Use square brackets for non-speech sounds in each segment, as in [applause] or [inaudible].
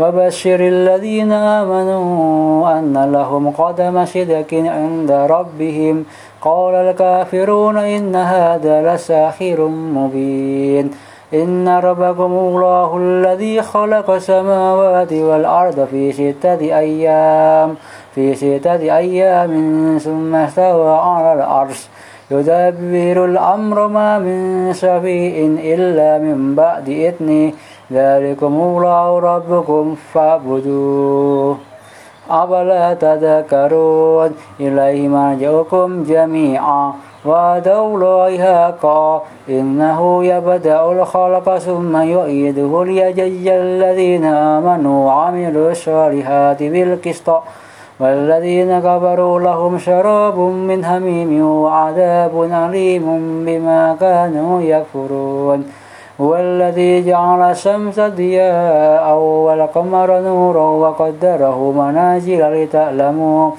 وبشر الذين آمنوا أن لهم قدم صدق عند ربهم. قال الكافرون إن هذا لساحر مبين. إن ربكم الله الذي خلق السماوات والأرض في ستة أيام في ستة أيام ثم استوى على العرش. يدبر الأمر ما من شفيء إلا من بعد إذنه. ذلكم الله ربكم فاعبدوه. أفلا تذكرون؟ إليه مرجعكم جميعا. وعدوا الله حقا. إنه يبدأ الخلق ثم يعيده ليجزي الذين آمنوا وعملوا الصالحات بالقسط. والذين كفروا لهم شراب من هميم وعذاب أليم بما كانوا يكفرون. هو الذي جعل الشمس ضياء والقمر نورا وقدره منازل لتعلموا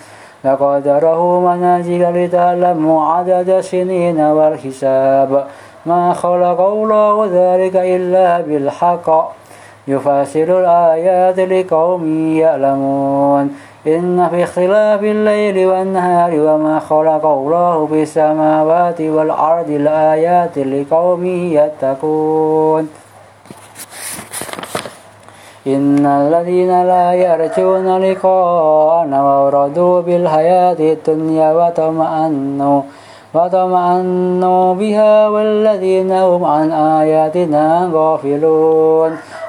لقدره منازل لتعلموا عدد السنين والحساب. ما خلق الله ذلك إلا بالحق. يفسر الآيات لقوم يعلمون. إن في اختلاف الليل والنهار وما خلق الله في السماوات والأرض الآيات لقوم يتقون. إن الذين لا يرجون لقاءنا وردوا بالحياة الدنيا وطمأنوا وطمأنوا بها والذين هم عن آياتنا غافلون.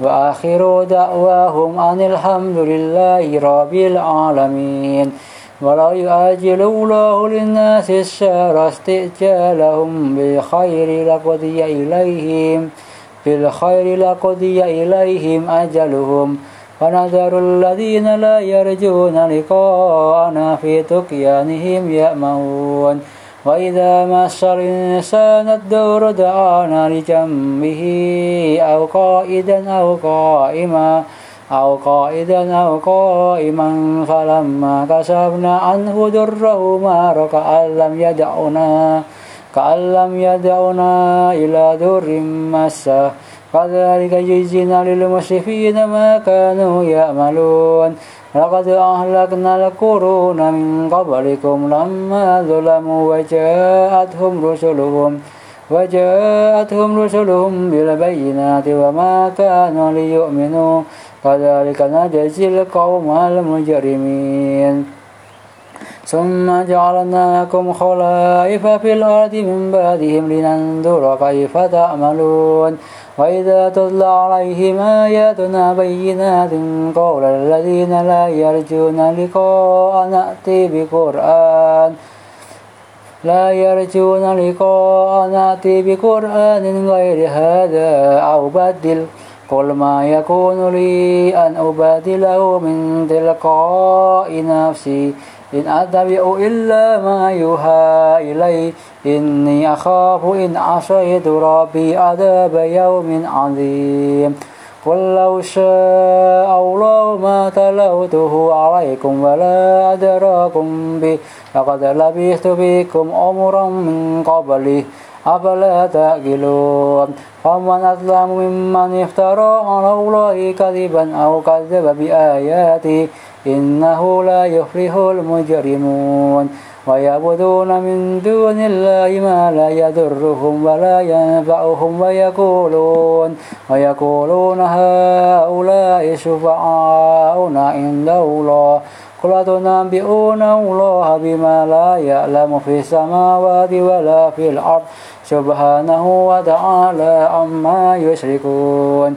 وآخر دعواهم أن الحمد لله رب العالمين. ولا يؤجل الله للناس الشر استئجالهم بالخير لقضي إليهم بالخير لقضي إليهم أجلهم. ونذر الذين لا يرجون لقاءنا في طغيانهم يأمهون وإذا مس الإنسان الدور دعانا لجنبه أو قائدا أو قائما أو قائدا أو قائما فلما كشفنا عنه دره ما كأن لم يدعنا كأن لم يدعنا إلى در مسه كذلك جزينا للمسرفين ما كانوا يعملون لقد أهلكنا القرون من قبلكم لما ظلموا وجاءتهم رسلهم وجاءتهم رسلهم بالبينات وما كانوا ليؤمنوا. كذلك نجزي القوم المجرمين. ثم جعلناكم خلائف في الأرض من بعدهم لننظر كيف تعملون وإذا تتلى عليهم آياتنا بينات قول الذين لا يرجون لقاء نأتي بقرآن. لا يرجون لقاء نأتي بقرآن غير هذا أو بدل. قل ما يكون لي أن أبادله من تلقاء نفسي. إن أتبع إلا ما يوحى إلي إني أخاف إن عصيت ربي عذاب يوم عظيم. قل لو شاء الله ما تلوته عليكم ولا أدراكم به لقد لبثت بكم عمرا من قبله أفلا تأكلون فمن أظلم ممن افترى على الله كذبا أو كذب بآياته إنه لا يفلح المجرمون ويعبدون من دون الله ما لا يضرهم ولا ينفعهم ويقولون ويقولون هؤلاء شفعاؤنا عند الله قل تنبئون الله بما لا يعلم في السماوات ولا في الأرض سبحانه وتعالى عما يشركون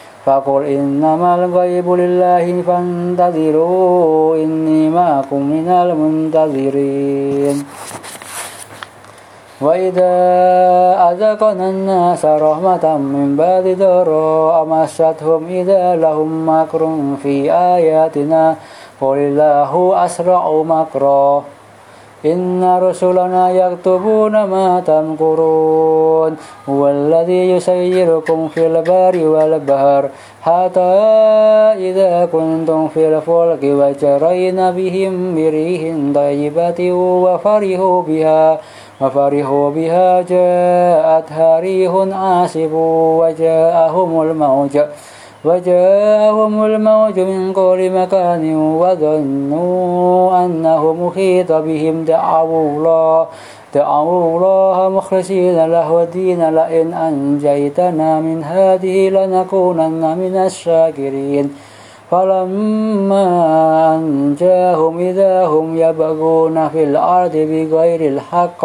فقل إنما الغيب لله فانتظروا إني معكم من المنتظرين. وإذا أذقنا الناس رحمة من بعد ضراء مستهم إذا لهم مكر في آياتنا. قل الله أسرع مكرا. إن رسلنا يكتبون ما تمكرون هو الذي يسيركم في البر والبحر حتى إذا كنتم في الفلك وجرين بهم بريح طيبة وفرحوا بها وفرحوا بها جاءتها ريح عاصف وجاءهم الموج وجاءهم الموج من كل مكان وظنوا أنه محيط بهم. دعوا الله دعوا الله مخلصين له الدين. لئن أنجيتنا من هذه لنكونن من الشاكرين. فلما أنجاهم إذا هم يبغون في الأرض بغير الحق.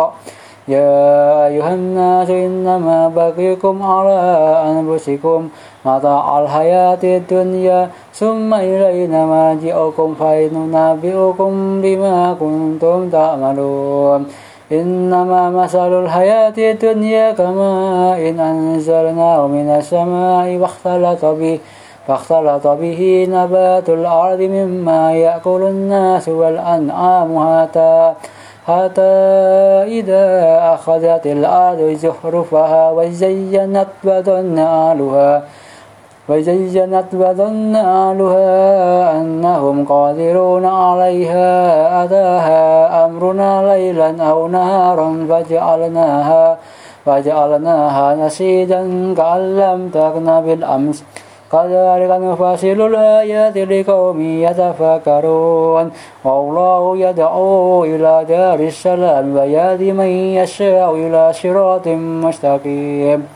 يا أيها الناس إنما بغيكم على أنفسكم. متاع الحياة الدنيا ثم إلينا مرجعكم فننبئكم بما كنتم تعملون إنما مثل الحياة الدنيا كما إن أنزلناه من السماء واختلط به فاختلط به نبات الأرض مما يأكل الناس والأنعام حتى حتى إذا أخذت الأرض زخرفها وزينت وظن أهلها وزينت وظن أهلها أنهم قادرون عليها أتاها أمرنا ليلا أو نهارا فجعلناها فجعلناها نسيدا كأن لم تكن بالأمس. كذلك نفصل الآيات لقوم يتفكرون. والله يدعو إلى دار السلام ويهدي من يشاء إلى صراط مستقيم.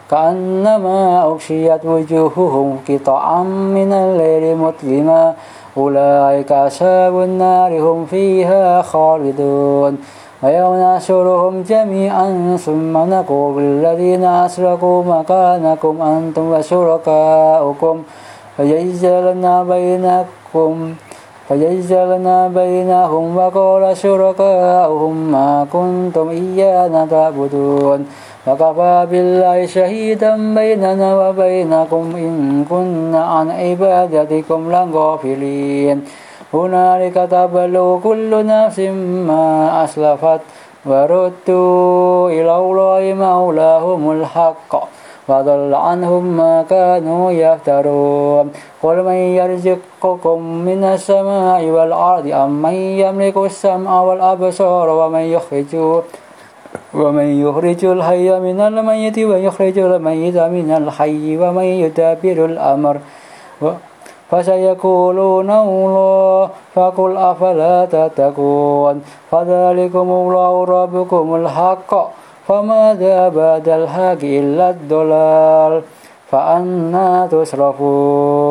كأنما أغشيت وجوههم قطعا من الليل مظلما. أولئك أصحاب النار هم فيها خالدون. ويوم نحشرهم جميعا. ثم نقول للذين أشركوا مكانكم أنتم وشركاؤكم. فيجعلنا بينكم فيجعلنا بينهم وقال شركاؤهم ما كنتم إيانا تعبدون. وكفى بالله شهيدا بيننا وبينكم إن كنا عن عبادتكم لغافلين. هنالك تبلو كل نفس ما أسلفت وردوا إلى الله مولاهم الحق وضل عنهم ما كانوا يفترون. قل من يرزقكم من السماء والأرض أم من يملك السمع والأبصار ومن يخرج ومن يخرج الحي من الميت ويخرج الميت من الحي ومن يدبر الأمر. فسيقولون الله فقل أفلا تتقون؟ فذلكم الله ربكم الحق. فماذا بعد الحق إلا الضلال. فأنا تصرفون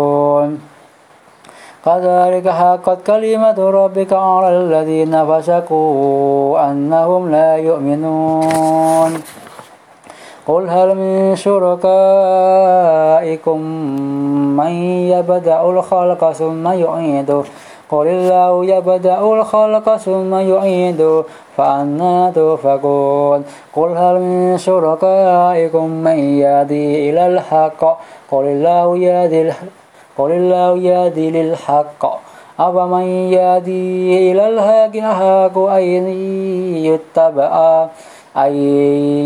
كذلك حقت كلمة ربك على الذين فسقوا أنهم لا يؤمنون. قل هل من شركائكم من يبدأ الخلق ثم يعيده قل الله يبدأ الخلق ثم يعيده فأنا تؤفكون قل هل من شركائكم من يهدي إلى الحق؟ قل الله يهدي قل الله يهدي للحق. أفمن يهدي إلى الحق أحق أن يتبع أن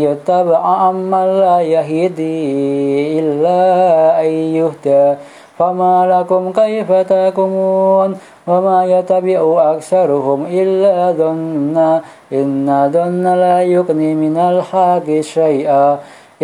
يتبع أمن لا يهدي إلا أن يهدى فما لكم كيف تكمون وما يتبع أكثرهم إلا ظنا إن ظن لا يغني من الحق شيئا.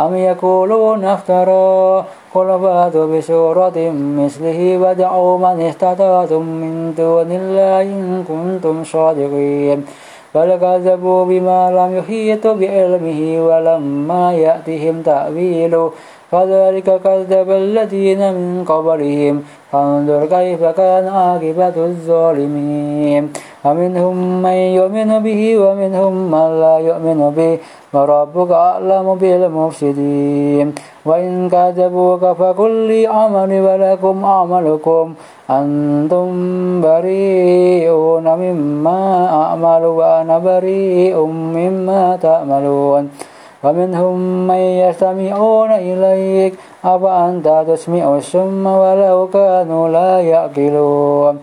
أم يقولون افترى؟ قل فاتوا بسورة مثله ودعوا من استطعتم من دون الله إن كنتم صادقين. بل كذبوا بما لم يحيطوا بعلمه ولما يأتهم تأويله. كذلك كذب الذين من قبلهم. فانظر كيف كان عاقبة الظالمين. ومنهم من يؤمن به ومنهم من لا يؤمن به وربك أعلم بالمفسدين. وإن كذبوك فقل لي عملي ولكم أعملكم أنتم بريئون مما أعمل وأنا بريء مما تعملون. ومنهم من يستمعون إليك. أفأنت تسمع السم ولو كانوا لا يأكلون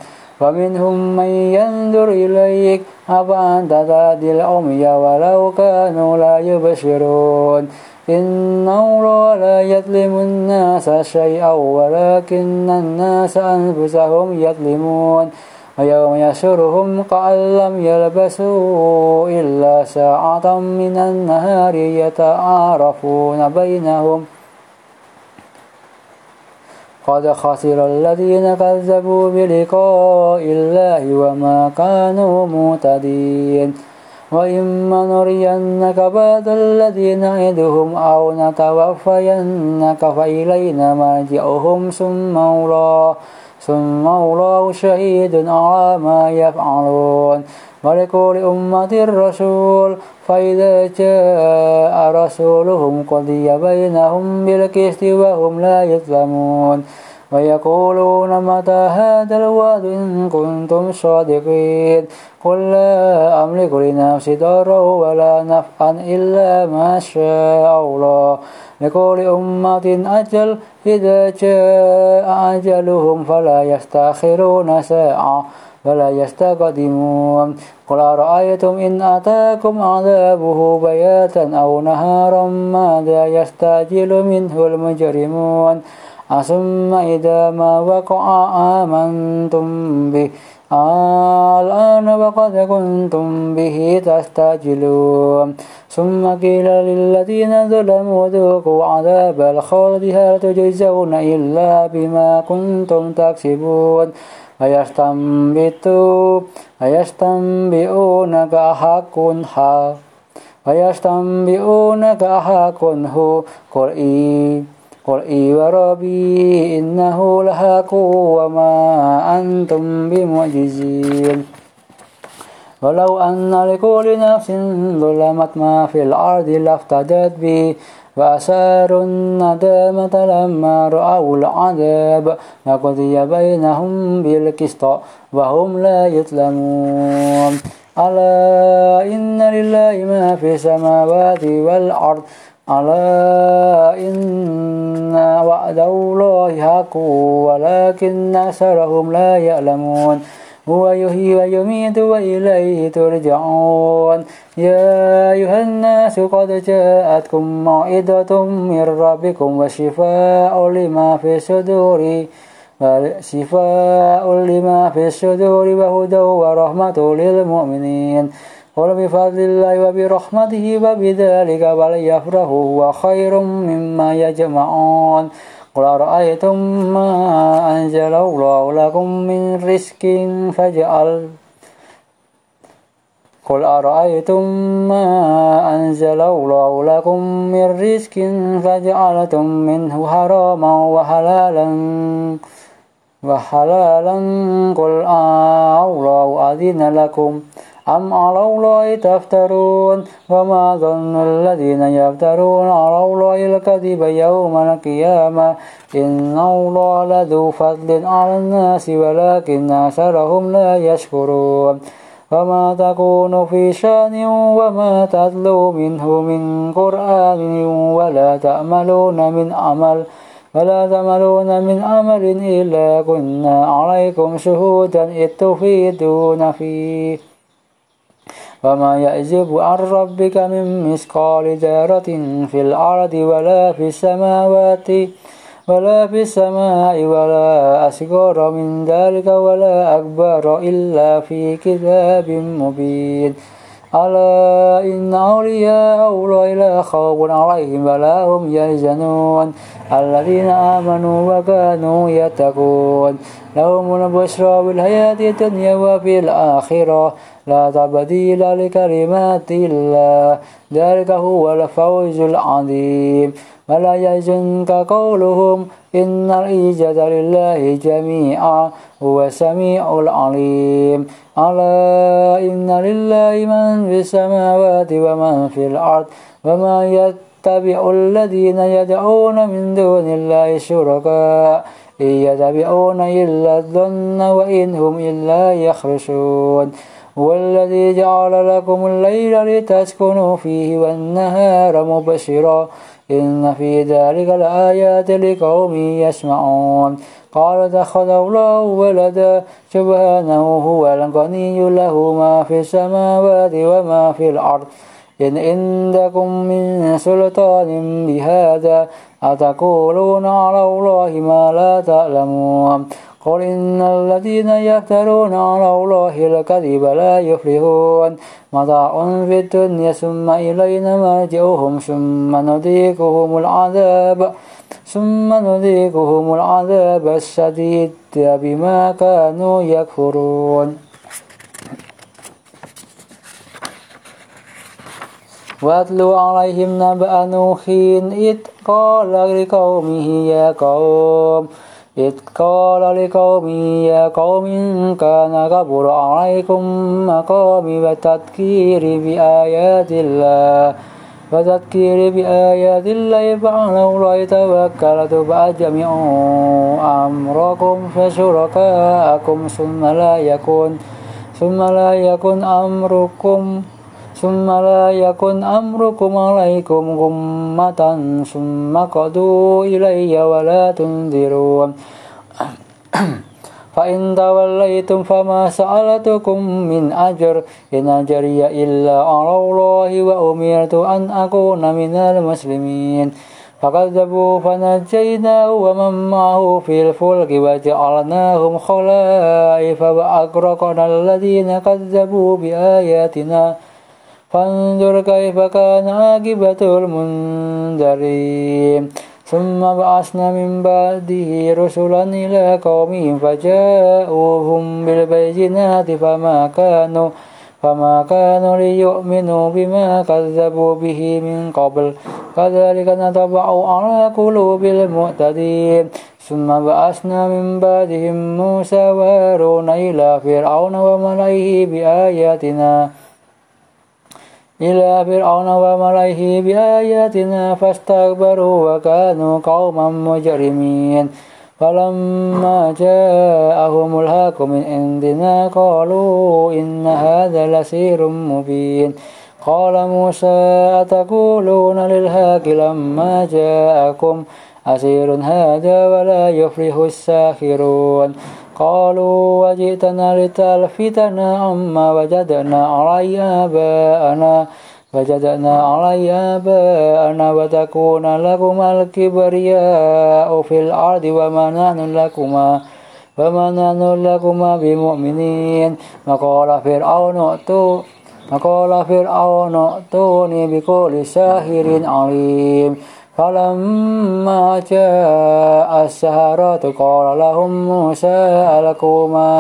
ومنهم من ينظر إليك أفأنت تهدي العمي ولو كانوا لا يبصرون؟ إن الله لا يظلم الناس شيئا ولكن الناس أنفسهم يظلمون. ويوم يسرهم كأن لم يلبسوا إلا ساعة من النهار يتعارفون بينهم. قد خسر الذين كذبوا بلقاء الله وما كانوا مهتدين وإما نرينك بعد الذين نعدهم أو نتوفينك فإلينا مرجعهم. ثم الله ثم الله شهيد على ما يفعلون. ولكل أمة رسول فإذا جاء رسولهم قضي بينهم بالقسط وهم لا يظلمون. ويقولون متى هذا الوعد إن كنتم صادقين قل لا أملك لنفسي ضرا ولا نفعا إلا ما شاء الله لكل أمة أجل إذا جاء أجلهم فلا يستأخرون ساعة ولا يستقدمون قل أرأيتم إن أتاكم عذابه بياتا أو نهارا ماذا يستعجل منه المجرمون ثم إذا ما وقع آمنتم به الآن وقد كنتم به تستعجلون ثم قيل للذين ظلموا ذوقوا عذاب الخلد هل تجزون إلا بما كنتم تكسبون ويستنبئونك أحق حق ويستنبئونك أحق هو قل إيه قل إي وربي إنه لحق وما أنتم بمعجزين. ولو أن لكل نفس ظلمت ما في الأرض لافتدت به وأساروا الندامة لما رأوا العذاب وقضي بينهم بالقسط وهم لا يظلمون. ألا إن لله ما في السماوات والأرض. ألا إن وعد الله حق ولكن أكثرهم لا يعلمون. هو يحيي ويميت وإليه ترجعون. يا أيها الناس قد جاءتكم موعظة من ربكم وشفاء لما في الصدور شفاء لما في الصدور وهدى ورحمة للمؤمنين. قل بفضل الله وبرحمته وبذلك فليفرحوا هو خير مما يجمعون. قل أرأيتم ما أنزل الله لكم من رزق فجعل قل أرأيتم ما أنزل الله لكم من رزق فجعلتم منه حراما وحلالا. وحلالا قل آه الله أذن لكم. أم على الله تفترون وما ظن الذين يفترون على الله الكذب يوم القيامة إن الله لذو فضل على الناس ولكن أكثرهم لا يشكرون وما تكون في شأن وما تتلو منه من قرآن ولا تأملون من عمل ولا تعملون من عمل إلا كنا عليكم شهودا إذ تفيدون فيه وما يعزب عن ربك من مثقال ذرة في الأرض ولا في السماوات ولا في السماء ولا أصغر من ذلك ولا أكبر إلا في كتاب مبين ألا إن أولياء الله خوف عليهم ولا هم يحزنون. الذين آمنوا وكانوا يتقون. لهم البشرى بالحياة الدنيا وفي الآخرة. لا تبديل لكلمات الله. ذلك هو الفوز العظيم. ولا يحزنك قولهم إن الإجازة لله جميعا هو السميع العليم. ألا إن لله من في السماوات ومن في الأرض وما يتبع الذين يدعون من دون الله شركاء إن يتبعون إلا الظن وإن هم إلا يخرسون هو الذي جعل لكم الليل لتسكنوا فيه والنهار مبشرا. إن في ذلك لآيات لقوم يسمعون. قال اتخذ الله ولدا سبحانه هو الغني له ما في السماوات وما في الأرض. إن عندكم من سلطان بهذا أتقولون على الله ما لا تعلمون. قل إن الذين يفترون على الله الكذب لا يفلحون متاع في الدنيا ثم إلينا مرجعهم ثم نذيقهم العذاب ثم نذيقهم العذاب الشديد بما كانوا يكفرون. واتلو عليهم نبأ نوح إذ قال لقومه يا قوم إذ قال لقومه يا قوم كان كبر عليكم مقامي وتذكير بآيات الله وتذكير بآيات الله فعلى الله توكلت فأجمعوا أمركم فشركاءكم ثم لا يكن ثم لا يكن أمركم ثم لا يكن أمركم عليكم غمة ثم قضوا إلي ولا تنذرون [clears throat] فإن توليتم فما سألتكم من أجر إن أجري إلا على الله وأمرت أن أكون من المسلمين فكذبوا فنجيناه ومن معه في الفلك وجعلناهم خلائف وأغرقنا الذين كذبوا بآياتنا فانظر كيف كان عاقبة المنذرين. ثم بعثنا من بعده رسلا إلى قومهم فجاءوهم بالبينات فما كانوا فما كانوا ليؤمنوا بما كذبوا به من قبل. كذلك نطبع على قلوب المعتدين ثم بعثنا من بعدهم موسى وهارون إلى فرعون وملئه بآياتنا. إلى فرعون وملئه بآياتنا فاستكبروا وكانوا قوما مجرمين فلما جاءهم الحق من عندنا قالوا إن هذا لسير مبين قال موسى أتقولون للحق لما جاءكم أسير هذا ولا يفلح الساخرون قالوا وجئتنا لتلفتنا عما وجدنا علي آباءنا وجدنا علي آباءنا وتكون لكما الكبرياء في الأرض وما نحن لكما وما نحن لكما بمؤمنين وقال فرعون ائتوا وقال فرعون ائتوني بكل ساحر عليم فلما جاء السهرة قال لهم موسى ألقوا ما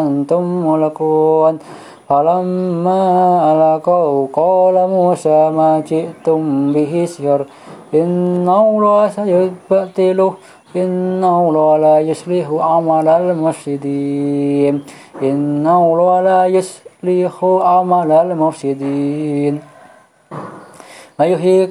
أنتم ملقون. فلما ألقوا قال موسى ما جئتم به سحر. إن الله سيبطله إن الله لا يصلح عمل المفسدين. إن الله لا يصلح عمل المفسدين. ويحيق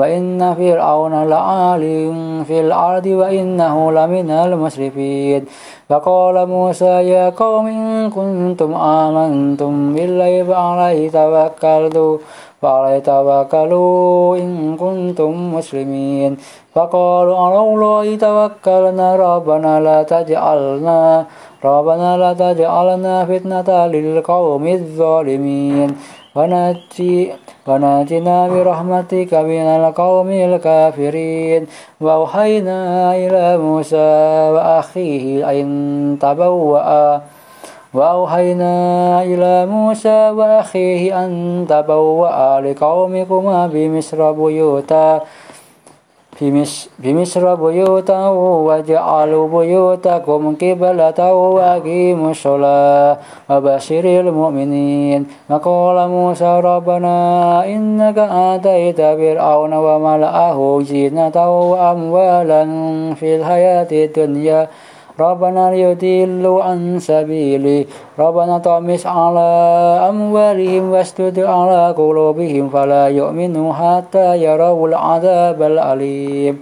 وإن فرعون لعال في الأرض وإنه لمن المسرفين. فقال موسى يا قوم إن كنتم آمنتم بالله فعليه توكلوا فعليه توكلوا إن كنتم مسلمين. فقالوا على الله توكلنا ربنا لا تجعلنا ربنا لا تجعلنا فتنة للقوم الظالمين. ونجي برحمتك من القوم الكافرين. وأوحينا إلى موسى وأخيه أن تبوأ. وأوحينا إلى موسى وأخيه أن تبوأ لقومكما بمصر بيوتا. في مصر بيوتا واجعلوا بيوتكم قبلة وأقيموا الصلاة وبشر المؤمنين وقال موسى ربنا إنك آتيت فرعون وملأه زينة وأموالا في الحياة الدنيا ربنا ليضلوا عن سبيلي. ربنا طمس على أموالهم واسدد على قلوبهم فلا يؤمنوا حتى يروا العذاب الأليم.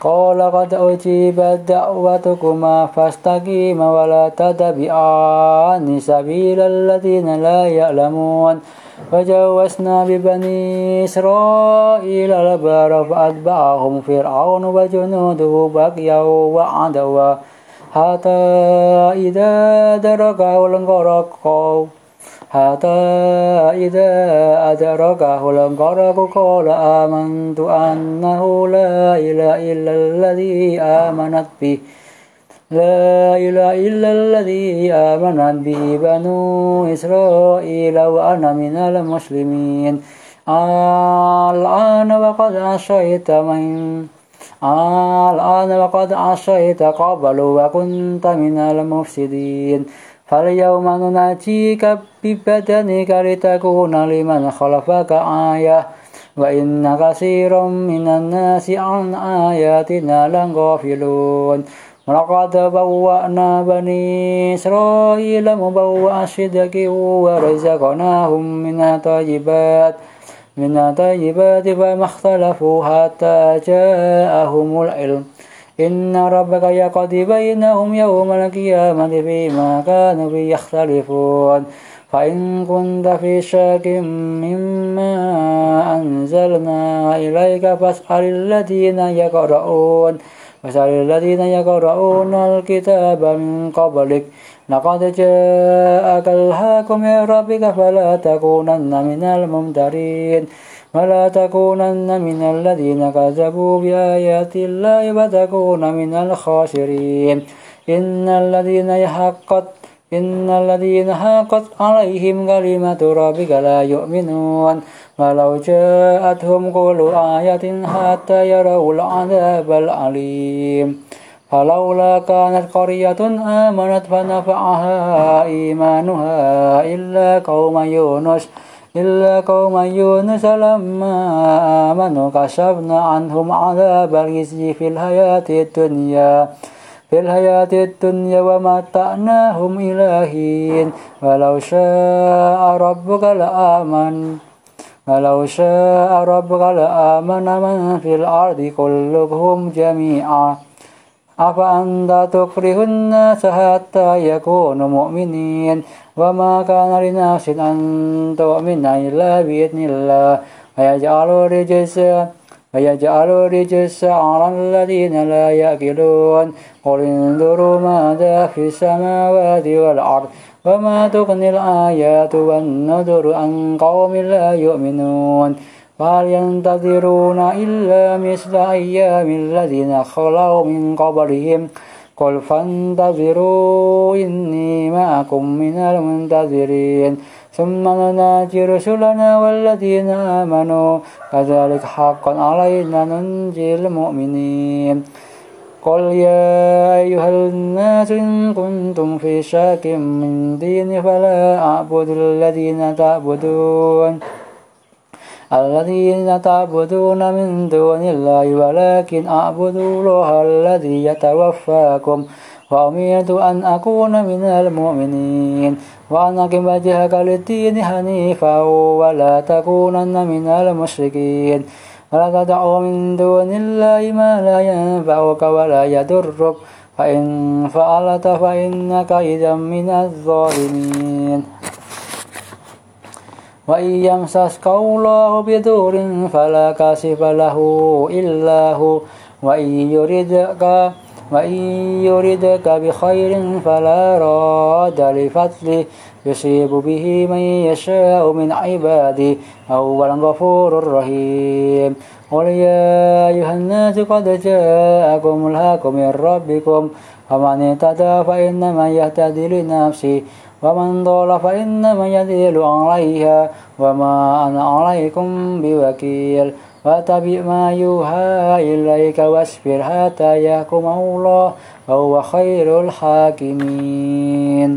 قال قد أجيبت دعوتكما فاستقيما ولا تتبعان سبيل الذين لا يعلمون. وجوزنا ببني إسرائيل البر فأتبعهم فرعون وجنوده بقيا وعدوا. حتى إذا دركه الغرق حتى إذا أدركه الغرق قال آمنت أنه لا إله إلا الذي آمنت به. لا إله إلا الذي آمنت به بنو إسرائيل وأنا من المسلمين. الآن وقد عصيت من الآن وقد عصيت قبل وكنت من المفسدين. فاليوم ننجيك ببدنك لتكون لمن خلفك آية. وإن كثيرا من الناس عن آياتنا لغافلون. ولقد بوأنا بني إسرائيل مبوأ صدق ورزقناهم من الطيبات من الطيبات فما اختلفوا حتى جاءهم العلم. إن ربك يقضي بينهم يوم القيامة فيما كانوا فيه يختلفون. فإن كنت في شك مما أنزلنا إليك فاسأل الذين يقرؤون. مثل الذين يقرؤون الكتاب من قبلك لقد جاءك الحق من ربك فلا تكونن من الممترين ولا تكونن من الذين كذبوا بآيات الله وتكون من الخاسرين إن الذين يحقت إن الذين حقت عليهم كلمة ربك لا يؤمنون ولو جاءتهم كل آية حتى يروا العذاب العليم فلولا كانت قرية آمنت فنفعها إيمانها إلا قوم يونس إلا قوم يونس لما آمنوا كشفنا عنهم عذاب الخزي في الحياة الدنيا في الحياة الدنيا ومتعناهم إلى حين ولو شاء ربك لآمن ولو شاء ربك لآمن من في الأرض كلهم جميعا. أفأنت تكره الناس حتى يكونوا مؤمنين؟ وما كان لنفس أن تؤمن إلا بإذن الله. ويجعل الرجس ويجعل الرجس على الذين لا يأكلون. قل انظروا ماذا في السماوات والأرض. وما تغني الآيات والنذر عن قوم لا يؤمنون فهل ينتظرون إلا مثل أيام الذين خلوا من قبلهم قل فانتظروا إني معكم من المنتظرين ثم نناجي رسلنا والذين آمنوا كذلك حقا علينا ننجي المؤمنين قل يا أيها الناس إن كنتم في شك من دين فلا أعبد الذين تعبدون الذين تعبدون من دون الله ولكن أعبد الله الذي يتوفاكم. وأمرت أن أكون من المؤمنين. وأن أقم وجهك للدين حنيفا ولا تكونن من المشركين. ولا تدع من دون الله ما لا ينفعك ولا يضرك. فإن فعلت فإنك إذا من الظالمين. وإن يمسسك الله بدور فلا كاشف له إلا هو. وإن يردك وإن يردك بخير فلا راد لفضله. يصيب به من يشاء من عباده هو الغفور الرحيم قل يا أيها الناس قد جاءكم الحق من ربكم فمن اهتدى فإنما يهتدي لنفسه ومن ضل فإنما يدل عليها وما أنا عليكم بوكيل واتبع ما يوحى إليك واصبر حتى يحكم الله وهو خير الحاكمين